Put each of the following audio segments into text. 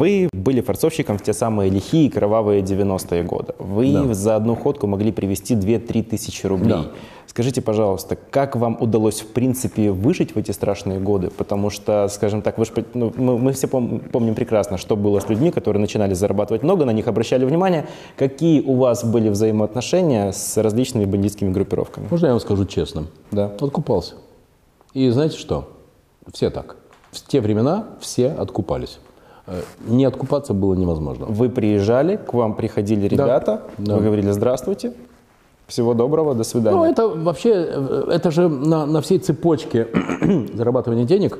Вы были форцовщиком в те самые лихие кровавые 90-е годы. Вы Да. за одну ходку могли привести 2-3 тысячи рублей. Да. Скажите, пожалуйста, как вам удалось в принципе выжить в эти страшные годы? Потому что, скажем так, вы ж, ну, мы, мы все пом- помним прекрасно, что было с людьми, которые начинали зарабатывать много, на них обращали внимание. Какие у вас были взаимоотношения с различными бандитскими группировками? Можно я вам скажу честно? Да. Откупался. И знаете что? Все так. В те времена все откупались. Э, Не откупаться было невозможно. Вы приезжали, к вам приходили ребята, Да. вы говорили «Здравствуйте, всего доброго, до свидания». Ну, это вообще, э, это же на, на всей цепочке зарабатывания денег,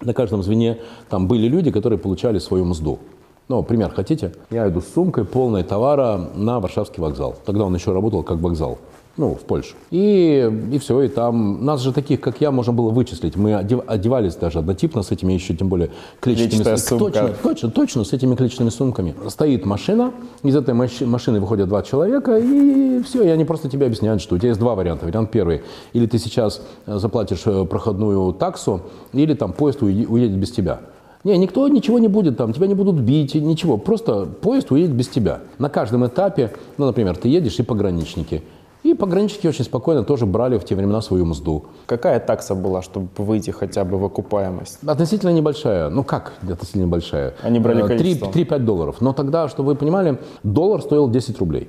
на каждом звене там были люди, которые получали свою мзду. Ну, пример хотите? Я иду с сумкой полной товара на Варшавский вокзал. Тогда он еще работал как вокзал. Ну, в Польше. И, и все, и там... Нас же таких, как я, можно было вычислить. Мы одев- одевались даже однотипно с этими еще, тем более, клетчатыми Клетчатая сум- сумка. Точно, точно, точно, с этими клетчатыми сумками. Стоит машина, из этой маш- машины выходят два человека, и все, и они просто тебе объясняют, что у тебя есть два варианта. Вариант первый, или ты сейчас э, заплатишь э, проходную таксу, или там поезд уе- уедет без тебя. Не, никто ничего не будет там, тебя не будут бить, ничего. Просто поезд уедет без тебя. На каждом этапе, ну, например, ты едешь и пограничники. И пограничники очень спокойно тоже брали в те времена свою мзду. Какая такса была, чтобы выйти хотя бы в окупаемость? Относительно небольшая. Ну как относительно небольшая? Они брали Э, количеством. 3-5 долларов. Но тогда, чтобы вы понимали, доллар стоил 10 рублей.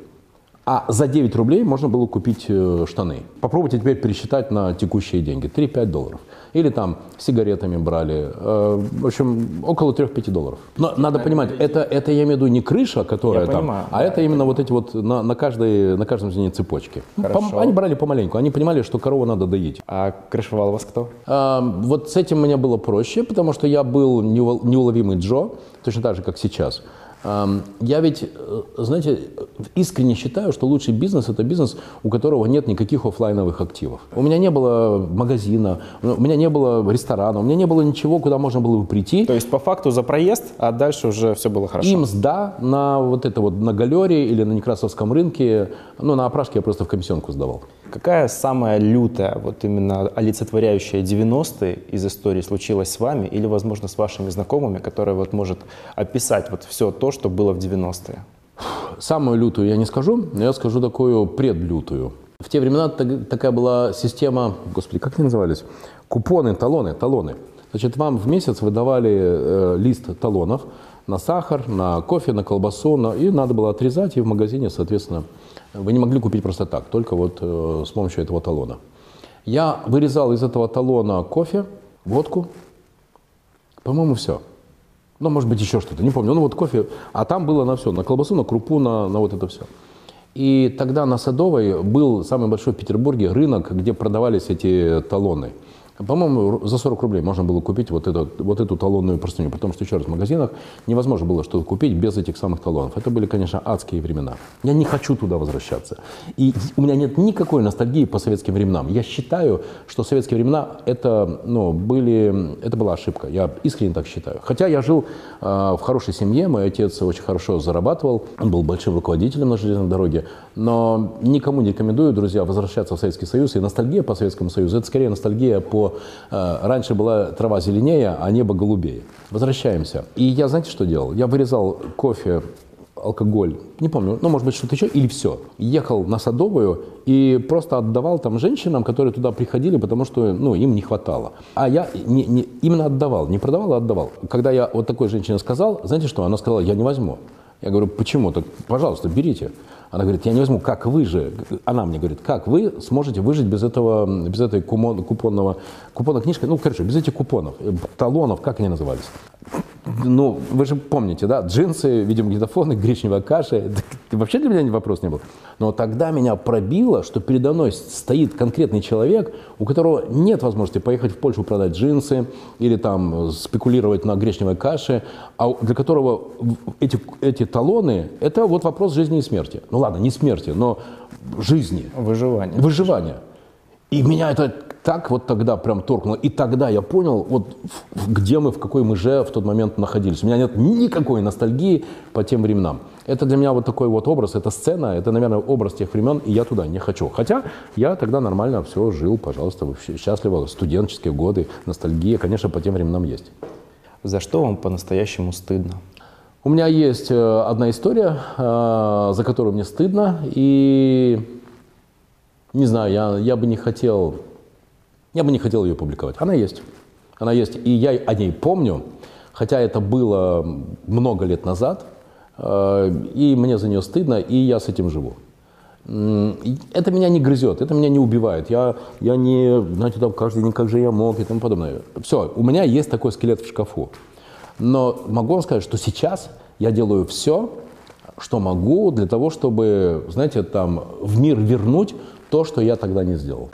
А за 9 рублей можно было купить э, штаны. Попробуйте теперь пересчитать на текущие деньги. 3-5 долларов. Или там сигаретами брали. Э, В общем, около 3-5 долларов. Но надо понимать, это, это я имею в виду не крыша, которая Я там, понимаю, а это именно вот эти вот на, на, каждой, на каждом звене цепочки. Хорошо. Пом- Они брали помаленьку. Они понимали, что корову надо доить. А крышевал вас кто? А, Вот с этим мне было проще, потому что я был неул- неуловимый Джо, точно так же, как сейчас. Я ведь, э, знаете, искренне считаю, что лучший бизнес – это бизнес, у которого нет никаких оффлайновых активов. У меня не было магазина, у меня не было ресторана, у меня не было ничего, куда можно было бы прийти. То есть по факту за проезд, а дальше уже все было хорошо. И мзда на вот это вот на галере или на Некрасовском рынке, ну, на опрашке я просто в комиссионку сдавал. Какая самая лютая, вот именно олицетворяющая 90-е из истории случилась с вами или, возможно, с вашими знакомыми, которая вот может описать вот все то, что было в 90-е? Самую лютую я не скажу, но я скажу такую предлютую. В те времена так- такая была система, господи, как они назывались? Купоны, талоны, талоны. Значит, вам в месяц выдавали э, лист талонов на сахар, на кофе, на колбасу, на- и надо было отрезать, и в магазине, соответственно, вы не могли купить просто так, только вот э, с помощью этого талона. Я вырезал из этого талона кофе, водку, по-моему, все. Ну, может быть, еще что-то, не помню. Ну, вот кофе, а там было на все, на колбасу, на крупу, на, на вот это все. И тогда на Садовой был самый большой в Петербурге рынок, где продавались эти талоны. По-моему, за 40 рублей можно было купить вот, этот, вот эту талонную простыню, потому что, еще раз, в магазинах невозможно было что-то купить без этих самых талонов. Это были, конечно, адские времена. Я не хочу туда возвращаться. И у меня нет никакой ностальгии по советским временам. Я считаю, что советские времена это, ну, были, это была ошибка. Я искренне так считаю. Хотя я жил э, в хорошей семье, мой отец очень хорошо зарабатывал, он был большим руководителем на железной дороге, но никому не рекомендую, друзья, возвращаться в Советский Союз. И ностальгия по Советскому Союзу, это скорее ностальгия по... э, раньше была трава зеленее, а небо голубее. Возвращаемся. И я, знаете, что делал? Я вырезал кофе алкоголь, не помню, ну, может быть, что-то еще, или все. Ехал на Садовую и просто отдавал там женщинам, которые туда приходили, потому что, ну, им не хватало. А я не, не- именно отдавал, не продавал, а отдавал. Когда я вот такой женщине сказал, знаете что, она сказала, я не возьму. Я говорю, почему? Так, пожалуйста, берите. Она говорит, я не возьму, как вы же, она мне говорит, как вы сможете выжить без этого, без этой кумон- купонного, купонной книжки, ну, короче, без этих купонов, э, талонов, как они назывались? Ну, вы же помните, да, джинсы, видеомагнитофоны, гречневая каша. Это вообще для меня вопрос не был. Но тогда меня пробило, что передо мной стоит конкретный человек, у которого нет возможности поехать в Польшу продать джинсы или там спекулировать на гречневой каше, а для которого эти, эти талоны – это вот вопрос жизни и смерти. Ну ладно, не смерти, но жизни, Выживание. выживания. И меня это так вот тогда прям торкнуло. И тогда я понял, вот где мы, в какой мы же в тот момент находились. У меня нет никакой ностальгии по тем временам. Это для меня вот такой вот образ, это сцена, это, наверное, образ тех времен, и я туда не хочу. Хотя я тогда нормально все жил, пожалуйста, вообще счастливо, студенческие годы, ностальгия, конечно, по тем временам есть. За что вам по-настоящему стыдно? У меня есть э, одна история, э, за которую мне стыдно, и не знаю, я, я бы не хотел, я бы не хотел ее публиковать. Она есть, она есть, и я о ней помню, хотя это было много лет назад, э, и мне за нее стыдно, и я с этим живу. Это меня не грызет, это меня не убивает. Я, я не, знаете, там каждый день, как же я мог и тому подобное. Все, у меня есть такой скелет в шкафу. Но могу вам сказать, что сейчас я делаю все, что могу для того, чтобы, знаете, там в мир вернуть то, что я тогда не сделал.